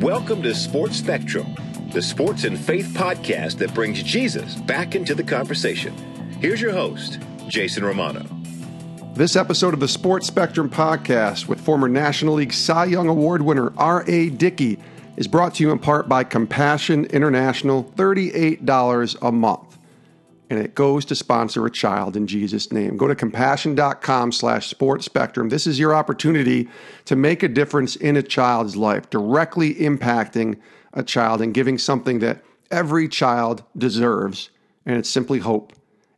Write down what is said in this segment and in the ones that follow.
Welcome to Sports Spectrum, the sports and faith podcast that brings Jesus back into the conversation. Here's your host, Jason Romano. This episode of the Sports Spectrum podcast with former National League Cy Young Award winner R.A. Dickey is brought to you in part by Compassion International, $38 a month. And it goes to sponsor a child in Jesus' name. Go to compassion.com slash sports spectrum. This is your opportunity to make a difference in a child's life, directly impacting a child and giving something that every child deserves, and it's simply hope.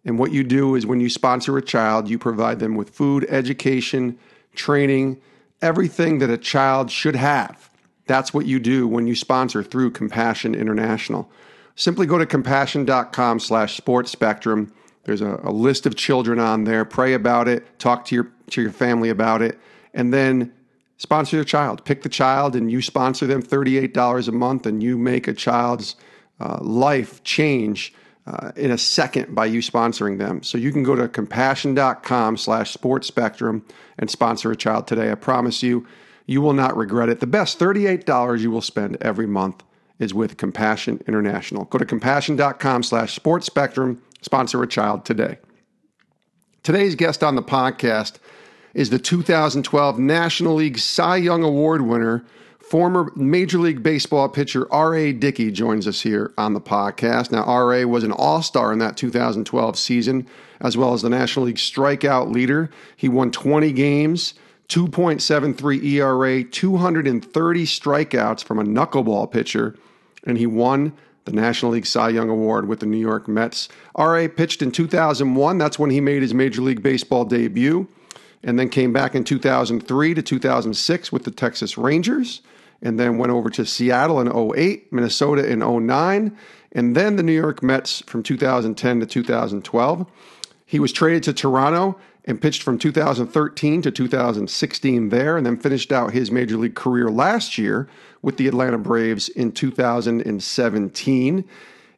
And what you do is when you sponsor a child, you provide them with food, education, training, everything that a child should have. That's what you do when you sponsor through Compassion International. Simply go to compassion.com slash sports spectrum. There's a, a list of children on there. Pray about it, talk to your to your family about it, and then sponsor your child. Pick the child and you sponsor them $38 a month and you make a child's uh, life change uh, in a second by you sponsoring them. So you can go to compassion.com slash sports spectrum and sponsor a child today. I promise you, you will not regret it. The best $38 you will spend every month is with Compassion International. Go to compassion.com slash sports spectrum, sponsor a child today. Today's guest on the podcast is the 2012 National League Cy Young Award winner, former Major League Baseball pitcher R.A. Dickey joins us here on the podcast. Now, R.A. was an all star in that 2012 season, as well as the National League strikeout leader. He won 20 games. 2.73 ERA, 230 strikeouts from a knuckleball pitcher, and he won the National League Cy Young Award with the New York Mets. RA pitched in 2001. That's when he made his Major League Baseball debut, and then came back in 2003 to 2006 with the Texas Rangers, and then went over to Seattle in 08, Minnesota in 09, and then the New York Mets from 2010 to 2012. He was traded to Toronto and pitched from 2013 to 2016 there, and then finished out his major league career last year with the Atlanta Braves in 2017.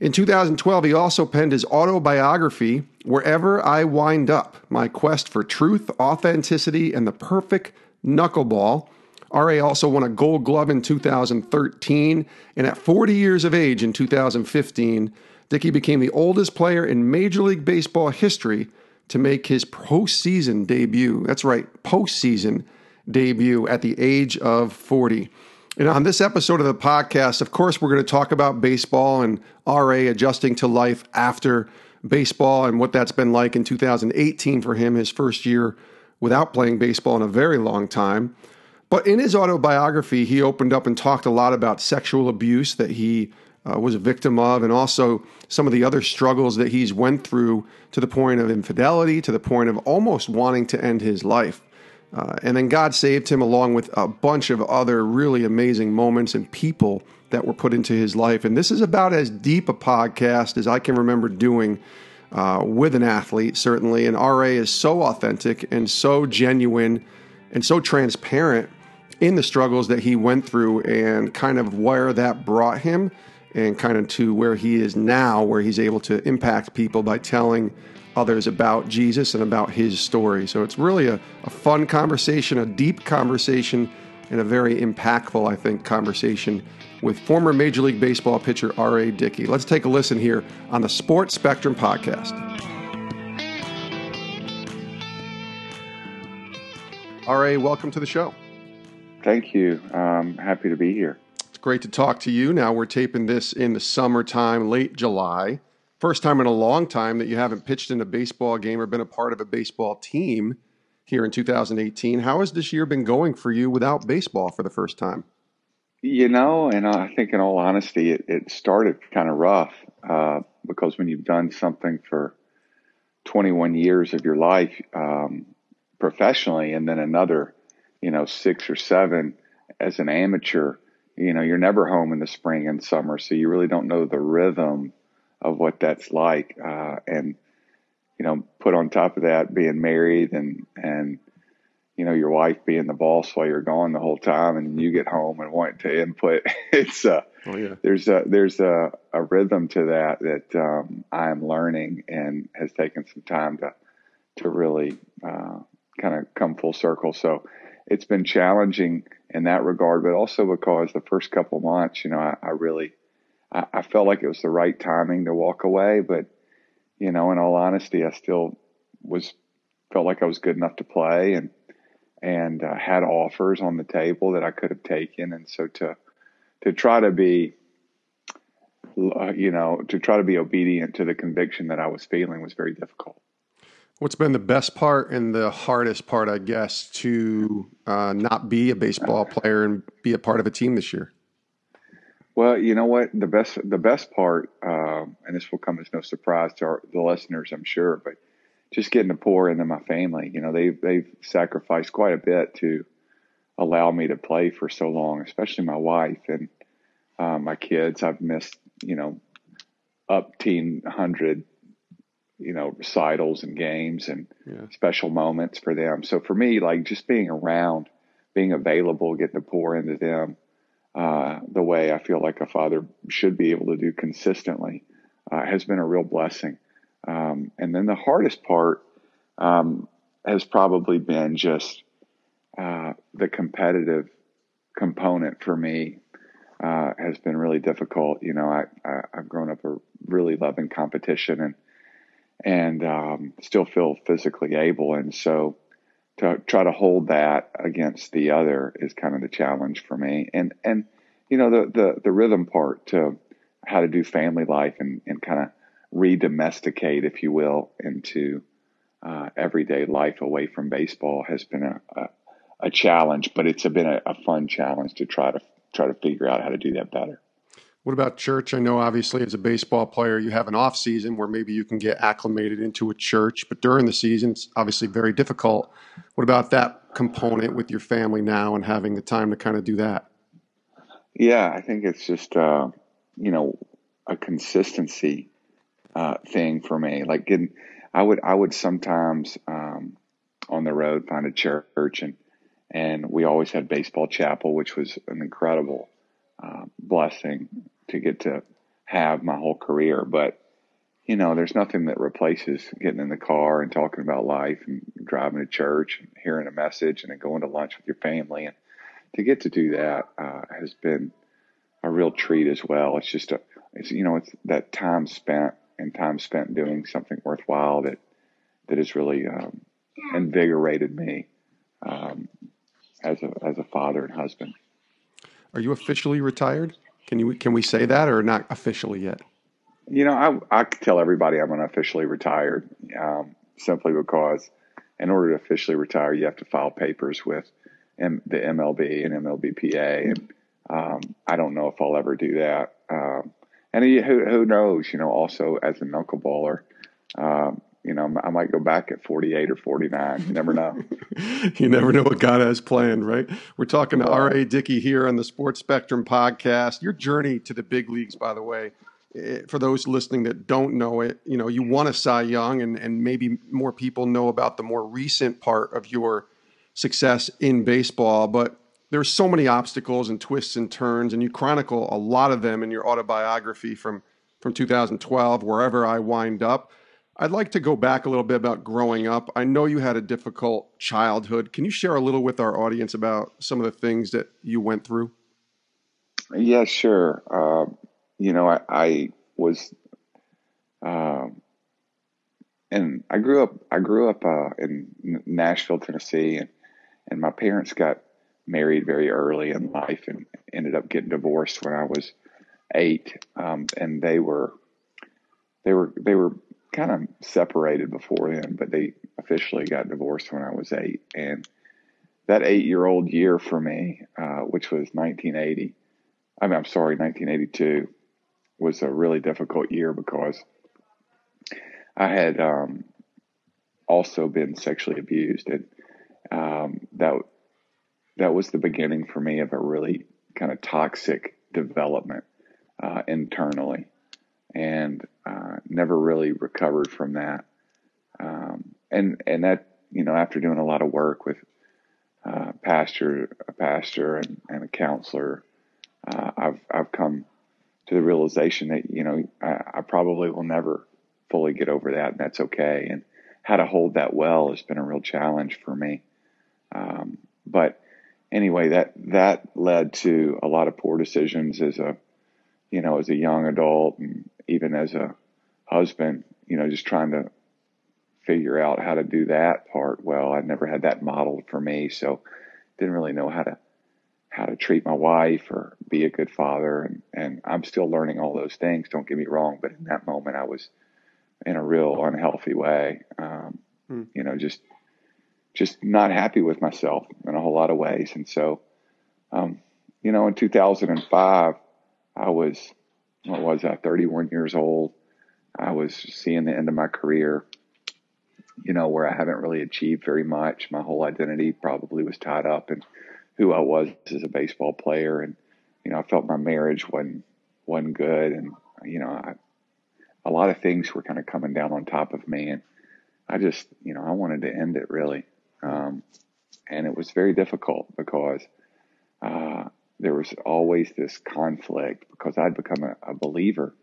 In 2012, he also penned his autobiography, Wherever I Wind Up My Quest for Truth, Authenticity, and the Perfect Knuckleball. RA also won a gold glove in 2013, and at 40 years of age in 2015, Dickey became the oldest player in Major League Baseball history to make his postseason debut. That's right, postseason debut at the age of 40. And on this episode of the podcast, of course, we're going to talk about baseball and RA adjusting to life after baseball and what that's been like in 2018 for him, his first year without playing baseball in a very long time. But in his autobiography, he opened up and talked a lot about sexual abuse that he uh, was a victim of, and also some of the other struggles that he's went through to the point of infidelity, to the point of almost wanting to end his life. Uh, and then God saved him along with a bunch of other really amazing moments and people that were put into his life. And this is about as deep a podcast as I can remember doing uh, with an athlete, certainly. And RA is so authentic and so genuine and so transparent in the struggles that he went through and kind of where that brought him and kind of to where he is now, where he's able to impact people by telling others about Jesus and about his story. So it's really a, a fun conversation, a deep conversation, and a very impactful, I think, conversation with former Major League Baseball pitcher R.A. Dickey. Let's take a listen here on the Sports Spectrum podcast. R.A., welcome to the show. Thank you. I'm happy to be here. Great to talk to you. Now we're taping this in the summertime, late July. First time in a long time that you haven't pitched in a baseball game or been a part of a baseball team here in 2018. How has this year been going for you without baseball for the first time? You know, and I think in all honesty, it, it started kind of rough uh, because when you've done something for 21 years of your life um, professionally and then another, you know, six or seven as an amateur, you know, you're never home in the spring and summer. So you really don't know the rhythm of what that's like. Uh, and, you know, put on top of that being married and, and, you know, your wife being the boss while you're gone the whole time and you get home and want to input. It's, uh, oh, yeah. there's a, there's a, a rhythm to that that, um, I'm learning and has taken some time to, to really, uh, kind of come full circle. So it's been challenging in that regard, but also because the first couple months, you know, I, I really, I, I, felt like it was the right timing to walk away. But, you know, in all honesty, I still was, felt like I was good enough to play and, and uh, had offers on the table that I could have taken. And so to, to try to be, uh, you know, to try to be obedient to the conviction that I was feeling was very difficult. What's been the best part and the hardest part, I guess, to uh, not be a baseball player and be a part of a team this year? Well, you know what the best the best part, uh, and this will come as no surprise to our, the listeners, I'm sure, but just getting to pour into my family. You know, they've they've sacrificed quite a bit to allow me to play for so long, especially my wife and uh, my kids. I've missed, you know, up teen hundred you know, recitals and games and yeah. special moments for them. So for me, like just being around, being available, getting to pour into them uh, the way I feel like a father should be able to do consistently uh, has been a real blessing. Um, and then the hardest part um, has probably been just uh, the competitive component for me uh, has been really difficult. You know, I, I, have grown up a really loving competition and and um, still feel physically able. And so to try to hold that against the other is kind of the challenge for me. And and you know the the the rhythm part to how to do family life and and kind of re-domesticate, if you will, into uh, everyday life away from baseball has been a, a, a challenge, but it's been a, a fun challenge to try to try to figure out how to do that better. What about church? I know obviously as a baseball player, you have an off season where maybe you can get acclimated into a church, but during the season, it's obviously very difficult. What about that component with your family now and having the time to kind of do that? Yeah, I think it's just, uh, you know, a consistency uh, thing for me. Like, getting, I would, I would sometimes um, on the road find a church, and and we always had baseball chapel, which was an incredible uh, blessing to get to have my whole career. But, you know, there's nothing that replaces getting in the car and talking about life and driving to church and hearing a message and then going to lunch with your family. And to get to do that uh, has been a real treat as well. It's just a, it's, you know, it's that time spent and time spent doing something worthwhile that, that has really um, invigorated me um, as a, as a father and husband. Are you officially retired? Can you can we say that or not officially yet? You know, I I tell everybody I'm officially retired, um, simply because in order to officially retire, you have to file papers with M- the MLB and MLBPA, and um, I don't know if I'll ever do that. Um, and who who knows? You know, also as a knuckleballer, um, you know, I might go back at 48 or 49. You never know. you never know what God has planned, right? We're talking to R.A. Dickey here on the Sports Spectrum podcast. Your journey to the big leagues, by the way, eh, for those listening that don't know it, you know, you won a Cy Young, and, and maybe more people know about the more recent part of your success in baseball, but there's so many obstacles and twists and turns, and you chronicle a lot of them in your autobiography from, from 2012, Wherever I Wind Up. I'd like to go back a little bit about growing up. I know you had a difficult childhood. Can you share a little with our audience about some of the things that you went through? Yeah, sure. Uh, you know, I, I was, uh, and I grew up. I grew up uh, in Nashville, Tennessee, and and my parents got married very early in life and ended up getting divorced when I was eight. Um, and they were they were they were kind of separated before then, but they officially got divorced when I was eight. And that eight year old year for me, uh, which was 1980, I mean, I'm sorry, 1982, was a really difficult year because I had um, also been sexually abused. And um, that, that was the beginning for me of a really kind of toxic development uh, internally and uh, never really recovered from that. Um, and and that you know after doing a lot of work with uh, pastor, a pastor, and, and a counselor, uh, I've I've come to the realization that you know I, I, probably will never fully get over that, and that's okay. And how to hold that well has been a real challenge for me. Um, but anyway, that that led to a lot of poor decisions as a you know as a young adult and even as a husband. You know, just trying to figure out how to do that part well. I never had that modeled for me, so didn't really know how to how to treat my wife or be a good father and and I'm still learning all those things don't get me wrong but in that moment I was in a real unhealthy way um, mm. you know just just not happy with myself in a whole lot of ways. And so, um, you know, in 2005, I was, what was I, 31 years old. I was seeing the end of my career, you know, where I haven't really achieved very much. My whole identity probably was tied up in who I was as a baseball player. And, you know, I felt my marriage wasn't, wasn't good. And, you know, I, a lot of things were kind of coming down on top of me. And I just, you know, I wanted to end it really. Um, and it was very difficult because uh, there was always this conflict because I'd become a, a believer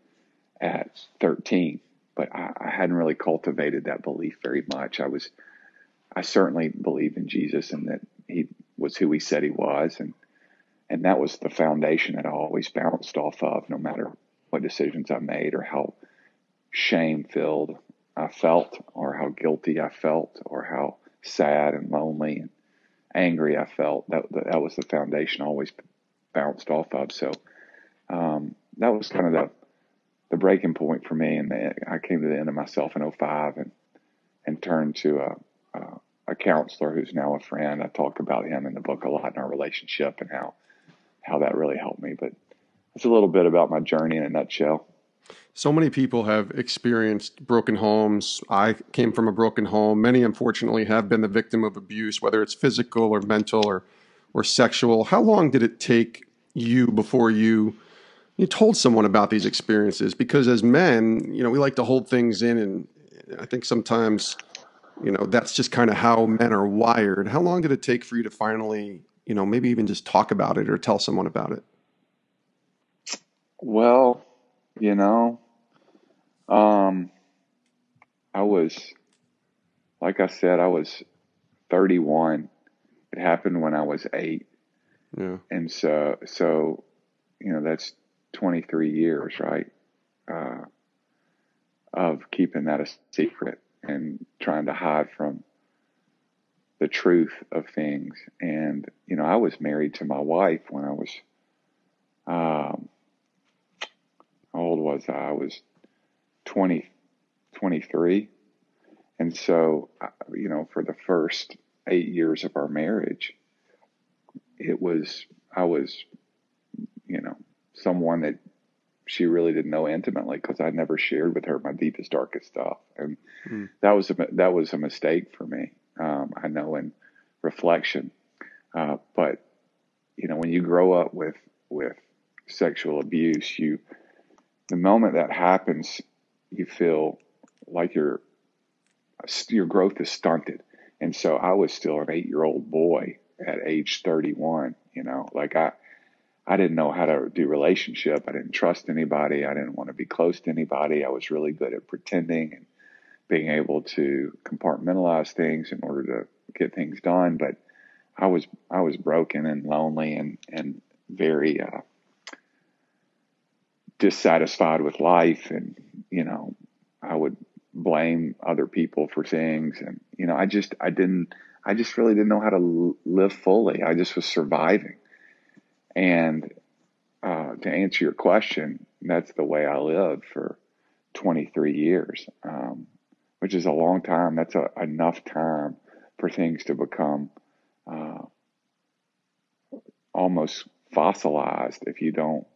at 13, but I, I, hadn't really cultivated that belief very much. I was, I certainly believed in Jesus and that he was who he said he was. And, and that was the foundation that I always bounced off of, no matter what decisions I made or how shame filled I felt or how guilty I felt or how sad and lonely and angry I felt. That that was the foundation I always bounced off of. So um, that was kind of the the breaking point for me. And I came to the end of myself in 05 and and turned to a, a, a counselor who's now a friend. I talk about him in the book a lot in our relationship and how how that really helped me. But it's a little bit about my journey in a nutshell so many people have experienced broken homes. I came from a broken home. Many, unfortunately, have been the victim of abuse, whether it's physical or mental or, or sexual. How long did it take you before you you told someone about these experiences? Because as men, you know, we like to hold things in, and I think sometimes, you know, that's just kind of how men are wired. How long did it take for you to finally, you know, maybe even just talk about it or tell someone about it? Well, you know, um, I was, like I said, I was 31. It happened when I was eight. Yeah. And so, so, you know, that's 23 years, right? Uh, of keeping that a secret and trying to hide from the truth of things. And, you know, I was married to my wife when I was, um, how old was I? I was 20, 23. And so, uh, you know, for the first eight years of our marriage, it was, I was, you know, someone that she really didn't know intimately because I never shared with her my deepest, darkest stuff. And mm. that was, a, that was a mistake for me. Um, I know in reflection. Uh, but, you know, when you grow up with, with sexual abuse, you, the moment that happens, you feel like your your growth is stunted. And so I was still an eight year old boy at age 31, you know, like I, I didn't know how to do relationship. I didn't trust anybody. I didn't want to be close to anybody. I was really good at pretending and being able to compartmentalize things in order to get things done. But I was, I was broken and lonely and, and very, uh, dissatisfied with life and you know i would blame other people for things. And you know i just i didn't i just really didn't know how to live fully. I just was surviving. And uh, to answer your question that's the way i lived for 23 years um, which is a long time. That's a, enough time for things to become uh, almost fossilized if you don't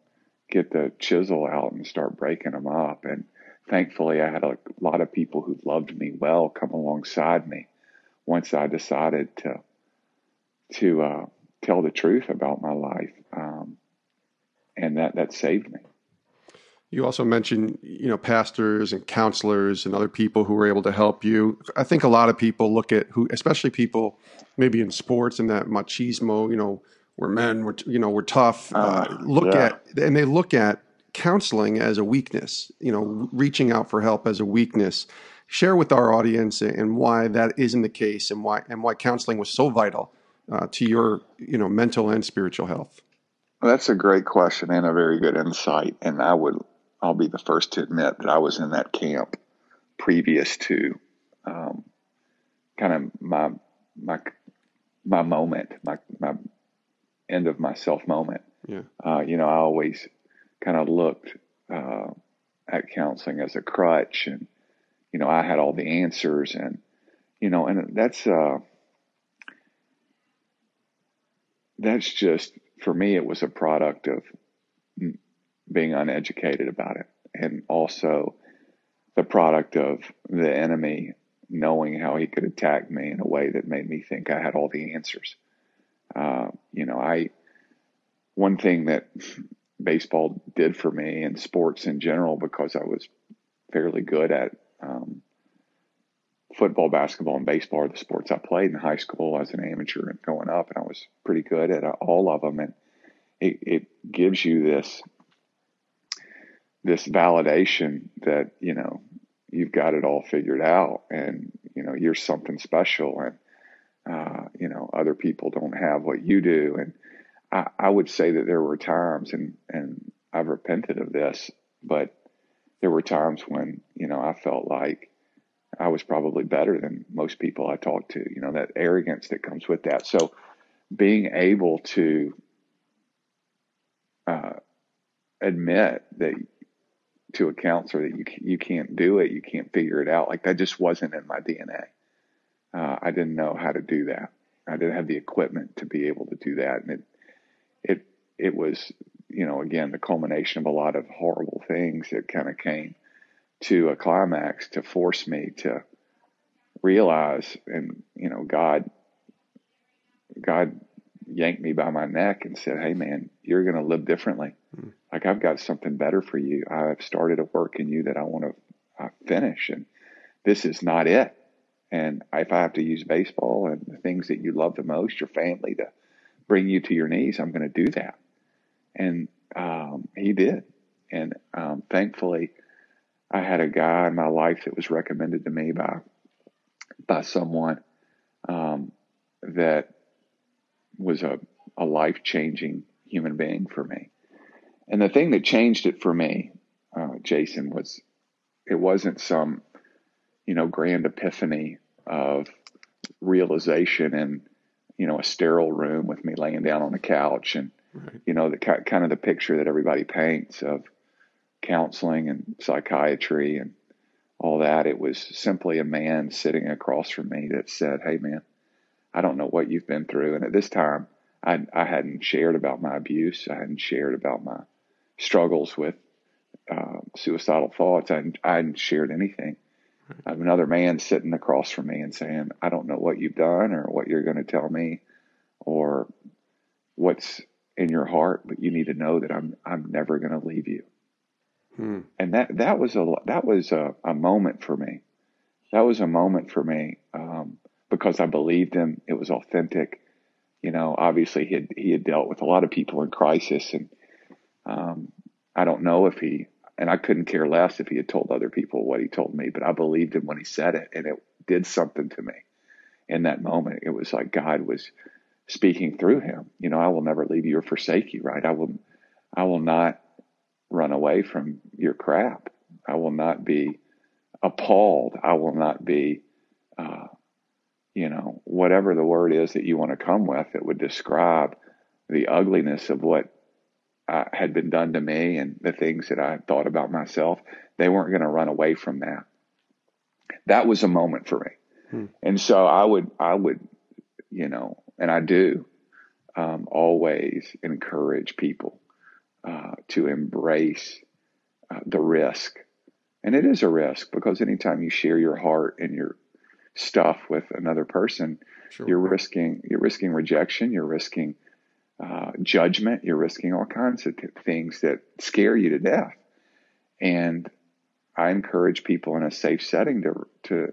get the chisel out and start breaking them up. And thankfully, I had a lot of people who loved me well come alongside me once I decided to to uh, tell the truth about my life, um, and that that saved me. You also mentioned, you know, pastors and counselors and other people who were able to help you. I think a lot of people look at who, especially people maybe in sports and that machismo, you know, we're men, we're you know we're tough. Uh, uh, look yeah. at and they look at counseling as a weakness. You know, reaching out for help as a weakness. Share with our audience and why that isn't the case, and why and why counseling was so vital uh, to your you know mental and spiritual health? Well, that's a great question and a very good insight. And I would I'll be the first to admit that I was in that camp previous to um, kind of my my my moment, my my end of myself moment. Yeah. Uh, you know, I always kind of looked uh, at counseling as a crutch, and you know, I had all the answers, and you know, and that's uh, that's just for me. It was a product of being uneducated about it, and also the product of the enemy knowing how he could attack me in a way that made me think I had all the answers. Uh, you know, I one thing that baseball did for me and sports in general because I was fairly good at um, football, basketball, and baseball are the sports I played in high school as an amateur and going up, and I was pretty good at all of them. And it, it gives you this this validation that you know you've got it all figured out, and you know you're something special, and uh, you know other people don't have what you do, and I, I would say that there were times, and and I've repented of this, but there were times when you know I felt like I was probably better than most people I talked to. You know that arrogance that comes with that. So being able to uh, admit that to a counselor that you you can't do it, you can't figure it out, like that just wasn't in my DNA. Uh, I didn't know how to do that. I didn't have the equipment to be able to do that, and it it it was you know again the culmination of a lot of horrible things that kind of came to a climax to force me to realize and you know God God yanked me by my neck and said, "Hey man, you're going to live differently. Mm. Like I've got something better for you. I've started a work in you that I want to uh, finish and this is not it. And if I have to use baseball and the things that you love the most, your family to bring you to your knees, I'm going to do that. And um, he did. And um, thankfully, I had a guy in my life that was recommended to me by by someone um, that was a, a life changing human being for me. And the thing that changed it for me, uh, Jason, was it wasn't some, you know, grand epiphany of realization in, you know, a sterile room with me laying down on a couch and, right. you know, the kind of the picture that everybody paints of counseling and psychiatry and all that. It was simply a man sitting across from me that said, Hey, man, I don't know what you've been through. And at this time, I, I hadn't shared about my abuse. I hadn't shared about my struggles with uh, suicidal thoughts. I I hadn't shared anything. I have another man sitting across from me and saying, I don't know what you've done or what you're going to tell me or what's in your heart, but you need to know that I'm, I'm never going to leave you. Hmm. And that, that was a, that was a, a, moment for me. That was a moment for me. Um, because I believed him. It was authentic. You know, obviously he had, he had dealt with a lot of people in crisis and, um, I don't know if he, and I couldn't care less if he had told other people what he told me, but I believed him when he said it and it did something to me in that moment. It was like God was speaking through him. You know, I will never leave you or forsake you, right? I will, I will not run away from your crap. I will not be appalled. I will not be, uh, you know, whatever the word is that you want to come with that would describe the ugliness of what uh, had been done to me and the things that I thought about myself, they weren't going to run away from that. That was a moment for me. Hmm. And so I would, I would, you know, and I do um, always encourage people uh, to embrace uh, the risk. And it is a risk because anytime you share your heart and your stuff with another person, sure. you're risking you're risking rejection, you're risking uh, judgment, you're risking all kinds of things that scare you to death. And I encourage people in a safe setting to to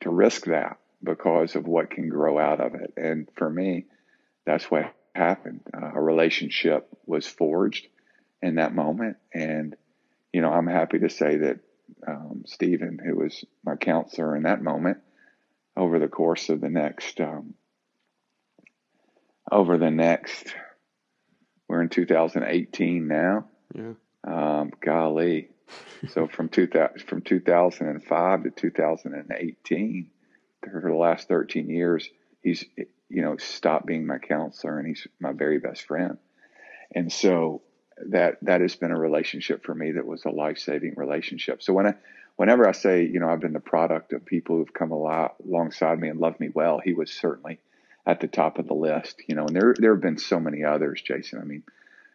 to risk that because of what can grow out of it. And for me, that's what happened. Uh, a relationship was forged in that moment, and you know I'm happy to say that um, Stephen, who was my counselor in that moment, over the course of the next um, over the next, we're in 2018 now. Yeah. Um, golly. so from 2000, from 2005 to 2018, for the last 13 years, he's, you know, stopped being my counselor and he's my very best friend. And so that, that has been a relationship for me that was a life saving relationship. So when I, whenever I say, you know, I've been the product of people who've come alongside me and loved me well, he was certainly at the top of the list, you know, and there, there have been so many others, Jason. I mean,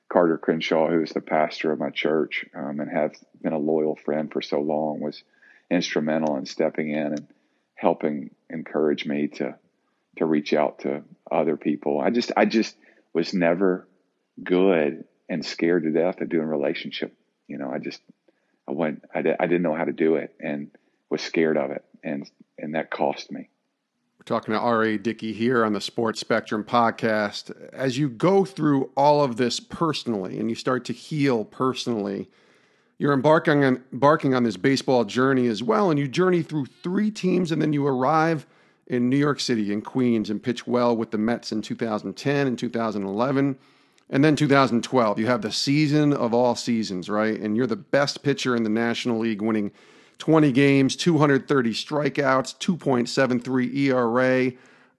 Carter Crenshaw, who is the pastor of my church um, and has been a loyal friend for so long, was instrumental in stepping in and helping encourage me to to reach out to other people. I just I just was never good and scared to death of doing relationship. You know, I just I went I, did, I didn't know how to do it and was scared of it and and that cost me talking to R.A. Dickey here on the Sports Spectrum podcast. As you go through all of this personally and you start to heal personally, you're embarking on, embarking on this baseball journey as well. And you journey through three teams and then you arrive in New York City in Queens and pitch well with the Mets in 2010 and 2011. And then 2012, you have the season of all seasons, right? And you're the best pitcher in the National League, winning 20 games, 230 strikeouts, 2.73 ERA,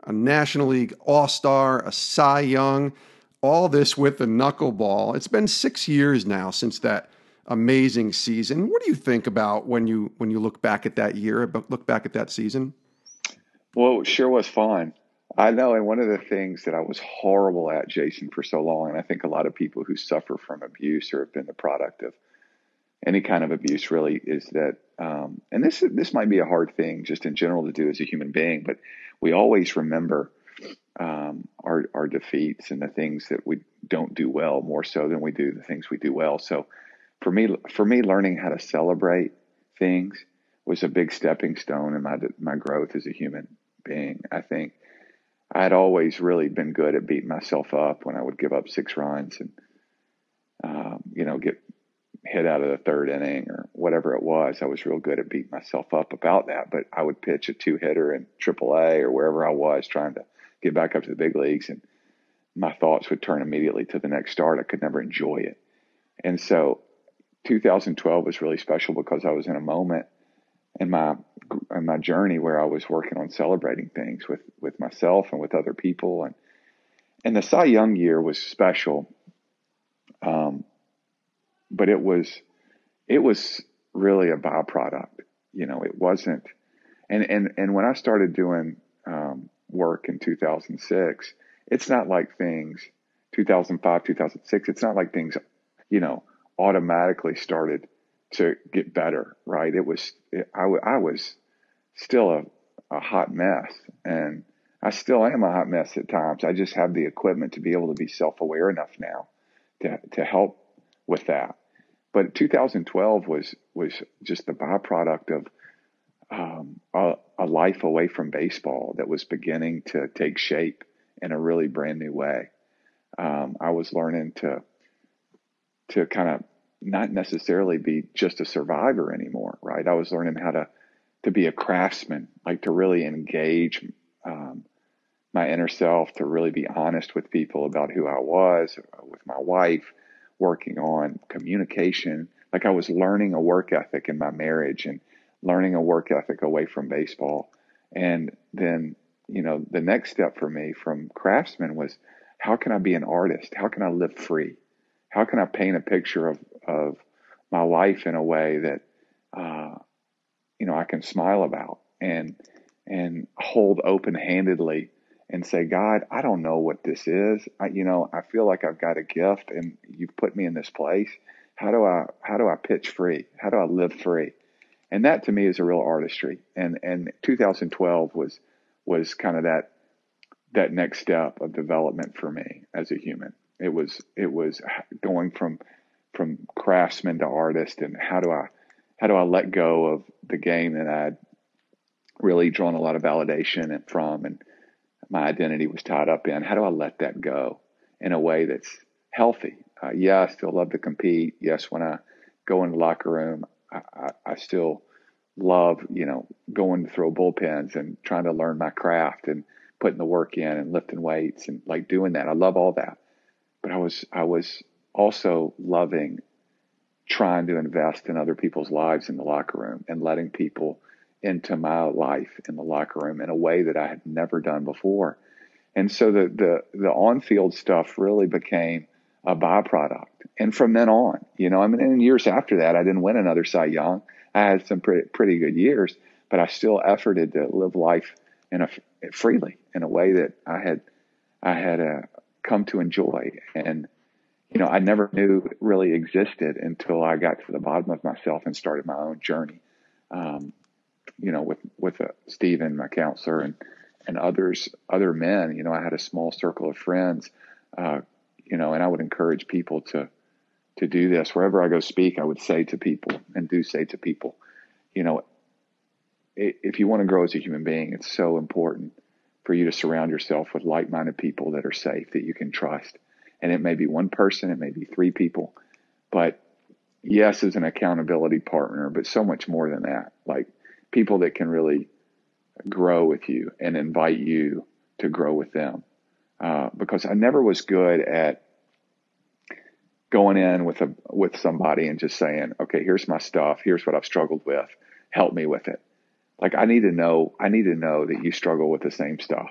a National League All Star, a Cy Young, all this with the knuckleball. It's been six years now since that amazing season. What do you think about when you when you look back at that year, look back at that season? Well, it sure was fun. I know, and one of the things that I was horrible at, Jason, for so long, and I think a lot of people who suffer from abuse or have been the product of any kind of abuse really is that um, and this this might be a hard thing just in general to do as a human being, but we always remember um, our our defeats and the things that we don't do well more so than we do the things we do well. So for me, for me, learning how to celebrate things was a big stepping stone in my my growth as a human being. I think I had always really been good at beating myself up when I would give up six runs and um, you know get hit out of the third inning or whatever it was. I was real good at beating myself up about that, but I would pitch a two hitter in AAA or wherever I was trying to get back up to the big leagues, and my thoughts would turn immediately to the next start. I could never enjoy it, and so 2012 was really special because I was in a moment in my in my journey where I was working on celebrating things with with myself and with other people, and and the Cy Young year was special. Um, but it was it was really a byproduct. You know, it wasn't. And and and when I started doing um, work in 2006, it's not like things 2005 2006. It's not like things, you know, automatically started to get better. Right? It was it, I, I was still a, a hot mess and. I still am a hot mess at times. I just have the equipment to be able to be self aware enough now to, to help with that. But 2012 was was just the byproduct of um, a, a, life away from baseball that was beginning to take shape in a really brand new way. Um, I was learning to to kind of not necessarily be just a survivor anymore, right? I was learning how to to be a craftsman, like to really engage um, my inner self, to really be honest with people about who I was, with my wife, working on communication. Like I was learning a work ethic in my marriage and learning a work ethic away from baseball. And then, you know, the next step for me from craftsman was how can I be an artist? How can I live free? How can I paint a picture of, of my life in a way that, uh, you know, I can smile about and, and hold open handedly and say, God, I don't know what this is. I, you know, I feel like I've got a gift and you've put me in this place. How do I, how do I pitch free? How do I live free? And that to me is a real artistry. And, and 2012 was, was kind of that, that next step of development for me as a human. It was, it was going from, from craftsman to artist and how do I, how do I let go of the game that I'd really drawn a lot of validation from and, my identity was tied up in. How do I let that go in a way that's healthy? Uh, yeah, I still love to compete. Yes, when I go in the locker room, I, I, I still love, you know, going to throw bullpens and trying to learn my craft and putting the work in and lifting weights and like doing that. I love all that. But I was, I was also loving trying to invest in other people's lives in the locker room and letting people into my life in the locker room in a way that I had never done before. And so the the the on field stuff really became a byproduct. And from then on, you know, I mean, in years after that, I didn't win another Cy Young. I had some pretty pretty good years, but I still efforted to live life in a freely in a way that I had I had uh, come to enjoy. And you know, I never knew it really existed until I got to the bottom of myself and started my own journey. Um, you know, with with uh, Stephen, my counselor, and and others, other men. You know, I had a small circle of friends. Uh, you know, and I would encourage people to to do this wherever I go speak. I would say to people, and do say to people, you know, if you want to grow as a human being, it's so important for you to surround yourself with like-minded people that are safe that you can trust. And it may be one person, it may be three people, but yes, as an accountability partner, but so much more than that. Like people that can really grow with you and invite you to grow with them. Uh, because I never was good at going in with a with somebody and just saying, "Okay, here's my stuff. Here's what I've struggled with. Help me with it." Like I need to know. I need to know that you struggle with the same stuff.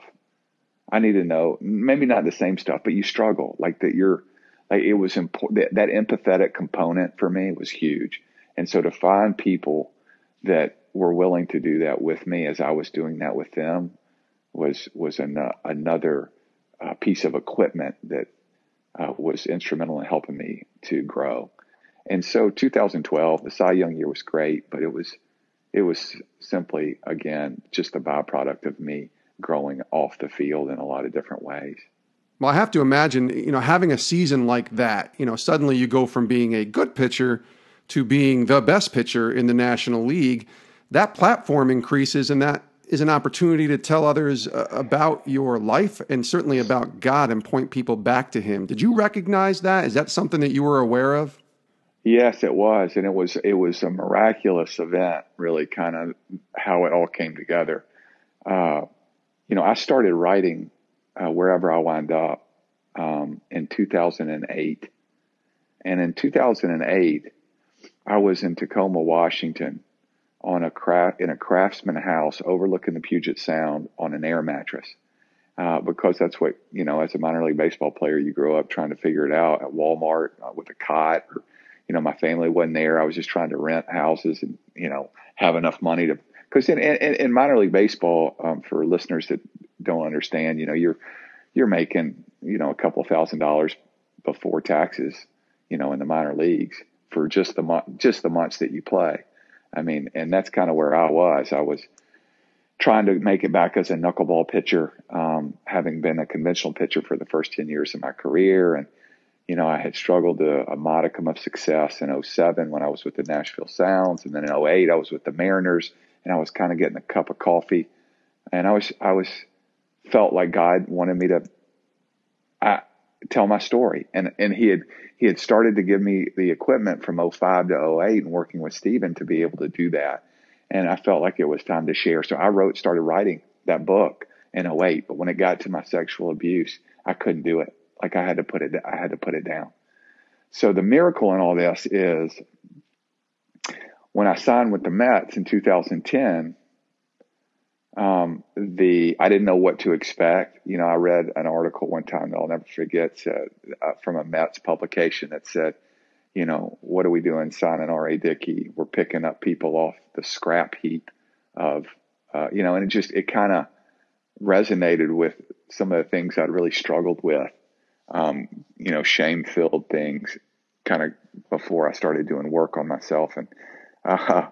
I need to know, maybe not the same stuff, but you struggle. Like that, you're like it was important. That, that empathetic component for me was huge, and so to find people that were willing to do that with me as I was doing that with them was was an, uh, another uh, piece of equipment that uh, was instrumental in helping me to grow. And so 2012, the Cy Young year was great, but it was it was simply again just a byproduct of me growing off the field in a lot of different ways. Well, I have to imagine, you know, having a season like that, you know, suddenly you go from being a good pitcher to being the best pitcher in the National League that platform increases and that is an opportunity to tell others uh, about your life and certainly about God and point people back to him. Did you recognize that? Is that something that you were aware of? Yes, it was, and it was it was a miraculous event. Really, kind of how it all came together. Uh, you know, I started writing uh, wherever I wind up um, in 2008, and in 2008, I was in Tacoma, Washington, on a craft in a craftsman house overlooking the Puget Sound on an air mattress. Uh, because that's what you know as a minor league baseball player you grow up trying to figure it out at Walmart uh, with a cot or you know my family wasn't there I was just trying to rent houses and you know have enough money to because in, in, in, minor league baseball um, for listeners that don't understand you know you're you're making you know a couple thousand dollars before taxes you know in the minor leagues for just the just the months that you play I mean, and that's kind of where I was. I was trying to make it back as a knuckleball pitcher, um, having been a conventional pitcher for the first 10 years of my career. And, you know, I had struggled to a modicum of success in 07 when I was with the Nashville Sounds. And then in 08, I was with the Mariners and I was kind of getting a cup of coffee. And I was, I was, felt like God wanted me to, I, tell my story. And, and he had, he had started to give me the equipment from 05 to 08 and working with Stephen to be able to do that. And I felt like it was time to share. So I wrote, started writing that book in 08. But when it got to my sexual abuse, I couldn't do it. Like I had to put it, I had to put it down. So the miracle in all this is when I signed with the Mets in 2010, um, the I didn't know what to expect. You know, I read an article one time that I'll never forget said, uh, from a Mets publication that said, you know, what are we doing signing R.A. Dickey? We're picking up people off the scrap heap of, uh, you know, and it just, it kind of resonated with some of the things I'd really struggled with, um, you know, shame filled things kind of before I started doing work on myself. And, uh,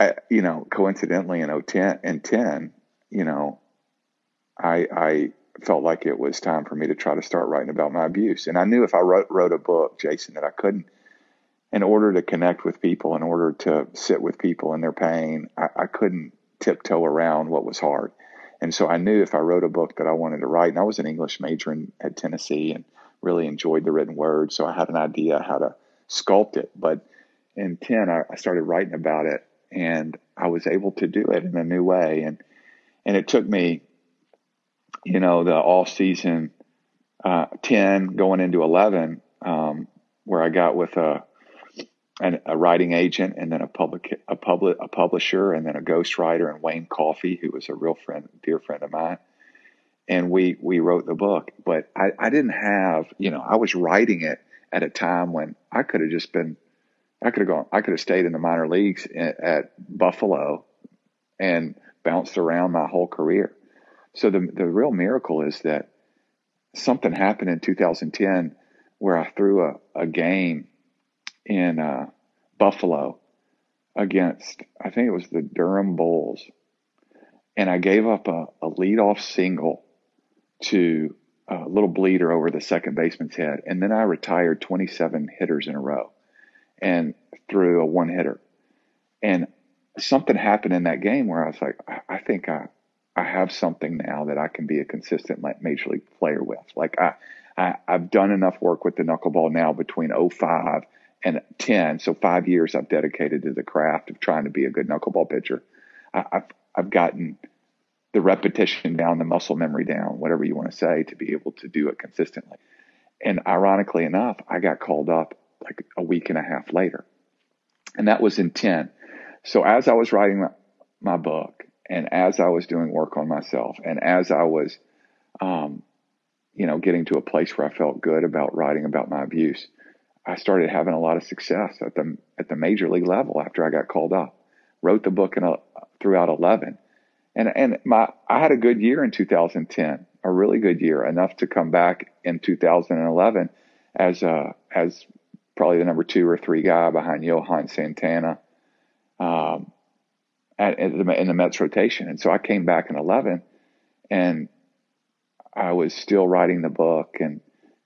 I, you know, coincidentally in 010 and 10, you know, I, I felt like it was time for me to try to start writing about my abuse. And I knew if I wrote, wrote a book, Jason, that I couldn't, in order to connect with people, in order to sit with people in their pain, I, I couldn't tiptoe around what was hard. And so I knew if I wrote a book that I wanted to write, and I was an English major in, at Tennessee and really enjoyed the written word. So I had an idea how to sculpt it. But in 10, I, I started writing about it and I was able to do it in a new way. And And it took me, you know, the all season uh, 10 going into 11, um, where I got with a, an, a writing agent and then a public, a public, a publisher and then a ghostwriter and Wayne Coffey, who was a real friend, dear friend of mine. And we, we wrote the book, but I, I didn't have, you know, I was writing it at a time when I could have just been, I could have gone, I could have stayed in the minor leagues at, Buffalo and bounced around my whole career. So the, the real miracle is that something happened in 2010 where I threw a, a game in uh, Buffalo against, I think it was the Durham Bulls. And I gave up a, a leadoff single to a little bleeder over the second baseman's head. And then I retired 27 hitters in a row and threw a one hitter. And something happened in that game where I was like, I, think I, I have something now that I can be a consistent major league player with. Like I, I I've done enough work with the knuckleball now between 05 and 10. So five years I've dedicated to the craft of trying to be a good knuckleball pitcher. I, I've, I've gotten the repetition down, the muscle memory down, whatever you want to say, to be able to do it consistently. And ironically enough, I got called up like a week and a half later. And that was in 10. So as I was writing my, book and as I was doing work on myself and as I was, um, you know, getting to a place where I felt good about writing about my abuse, I started having a lot of success at the at the major league level after I got called up. Wrote the book in a, throughout 11, and and my I had a good year in 2010, a really good year, enough to come back in 2011 as a as probably the number two or three guy behind Johan Santana um, at, at the, in the Mets rotation. And so I came back in 11 and I was still writing the book and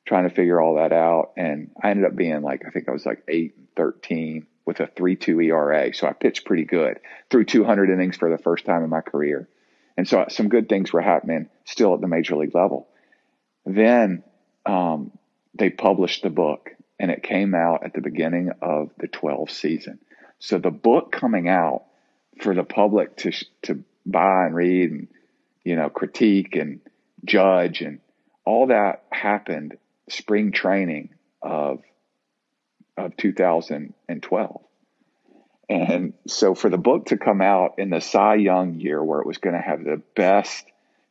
trying to figure all that out. And I ended up being like, I think I was like 8 and 13 with a 3 2 ERA. So I pitched pretty good through 200 innings for the first time in my career. And so some good things were happening still at the major league level. Then um, they published the book and it came out at the beginning of the 12th season. So the book coming out for the public to to buy and read and you know critique and judge and all that happened spring training of of 2012. And so for the book to come out in the Cy Young year where it was going to have the best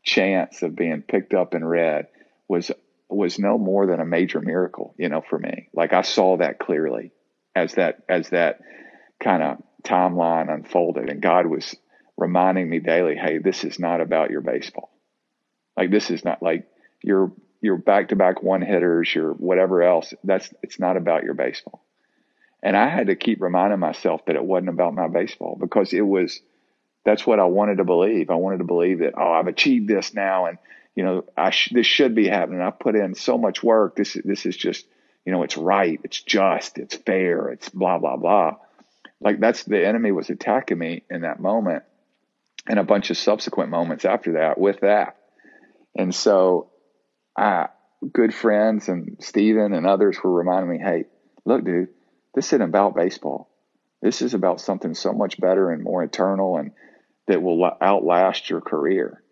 chance of being picked up and read was was no more than a major miracle, you know, for me. Like I saw that clearly as that as that kind of timeline unfolded and God was reminding me daily, hey, this is not about your baseball. Like this is not like your your back to back one hitters, your whatever else. That's it's not about your baseball. And I had to keep reminding myself that it wasn't about my baseball because it was that's what I wanted to believe. I wanted to believe that oh, I've achieved this now and you know, I sh- this should be happening. I put in so much work. This this is just, you know, it's right, it's just, it's fair, it's blah blah blah. Like that's the enemy was attacking me in that moment, and a bunch of subsequent moments after that with that. And so, I good friends and Stephen and others were reminding me, hey, look, dude, this isn't about baseball. This is about something so much better and more eternal and that will outlast your career,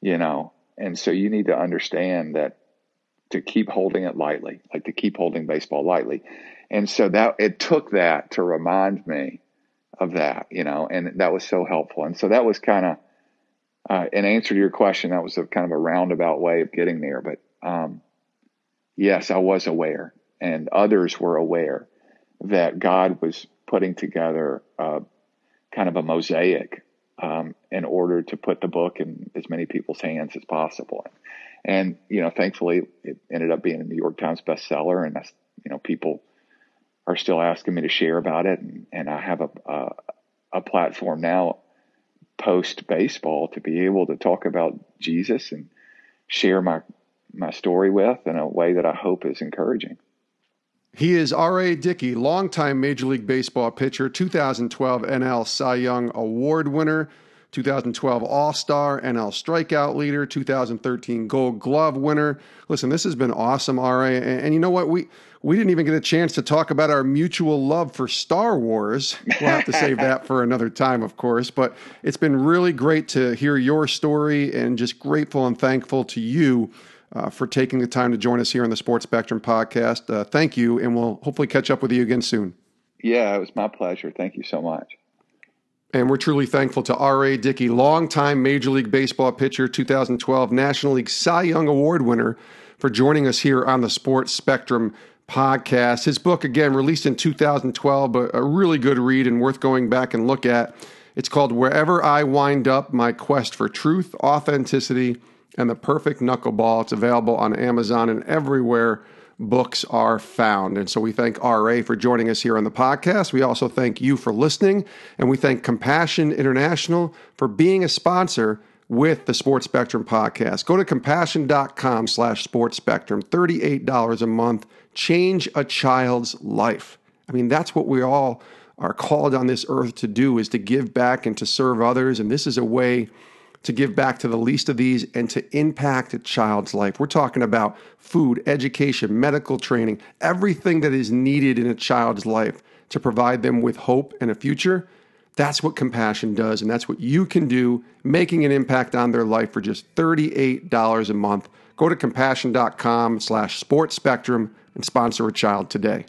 you know. And so you need to understand that to keep holding it lightly, like to keep holding baseball lightly. And so that it took that to remind me of that, you know, and that was so helpful. And so that was kind of, uh, in answer to your question, that was a kind of a roundabout way of getting there. But um, yes, I was aware, and others were aware that God was putting together a, kind of a mosaic um, in order to put the book in as many people's hands as possible. And, you know, thankfully it ended up being a New York Times bestseller and that's, you know, people are still asking me to share about it. And, and I have a, a, a platform now post baseball to be able to talk about Jesus and share my, my story with in a way that I hope is encouraging. He is R.A. Dickey, longtime Major League Baseball pitcher, 2012 NL Cy Young Award winner, 2012 All Star, NL Strikeout Leader, 2013 Gold Glove winner. Listen, this has been awesome, RA. And, and, you know what? We we didn't even get a chance to talk about our mutual love for Star Wars. We'll have to save that for another time, of course. But it's been really great to hear your story and just grateful and thankful to you. Uh, for taking the time to join us here on the Sports Spectrum podcast. Uh, thank you, and we'll hopefully catch up with you again soon. Yeah, it was my pleasure. Thank you so much. And we're truly thankful to R.A. Dickey, longtime Major League Baseball pitcher, 2012 National League Cy Young Award winner, for joining us here on the Sports Spectrum podcast. His book, again, released in 2012, but a really good read and worth going back and look at. It's called Wherever I Wind Up My Quest for Truth, Authenticity, and the Perfect Knuckleball. It's available on Amazon and everywhere books are found. And so we thank RA for joining us here on the podcast. We also thank you for listening, and we thank Compassion International for being a sponsor with the Sports Spectrum podcast. Go to compassion.com slash sports spectrum, $38 a month. Change a child's life. I mean, that's what we all are called on this earth to do is to give back and to serve others. And this is a way to give back to the least of these and to impact a child's life. We're talking about food, education, medical training, everything that is needed in a child's life to provide them with hope and a future. That's what compassion does, and that's what you can do, making an impact on their life for just $38 a month. Go to compassion.com slash sports spectrum and sponsor a child today.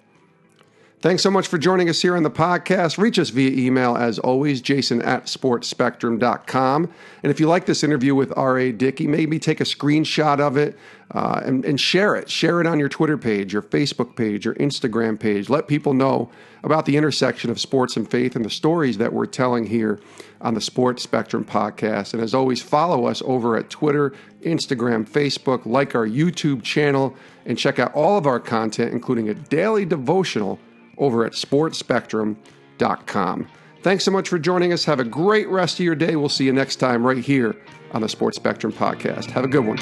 Thanks so much for joining us here on the podcast. Reach us via email, as always, jason at sportsspectrum.com. And if you like this interview with R.A. Dickey, maybe take a screenshot of it uh, and, and share it. Share it on your Twitter page, your Facebook page, your Instagram page. Let people know about the intersection of sports and faith and the stories that we're telling here on the Sports Spectrum podcast. And as always, follow us over at Twitter, Instagram, Facebook, like our YouTube channel, and check out all of our content, including a daily devotional over at sportsspectrum.com. Thanks so much for joining us. Have a great rest of your day. We'll see you next time right here on the Sports Spectrum podcast. Have a good one.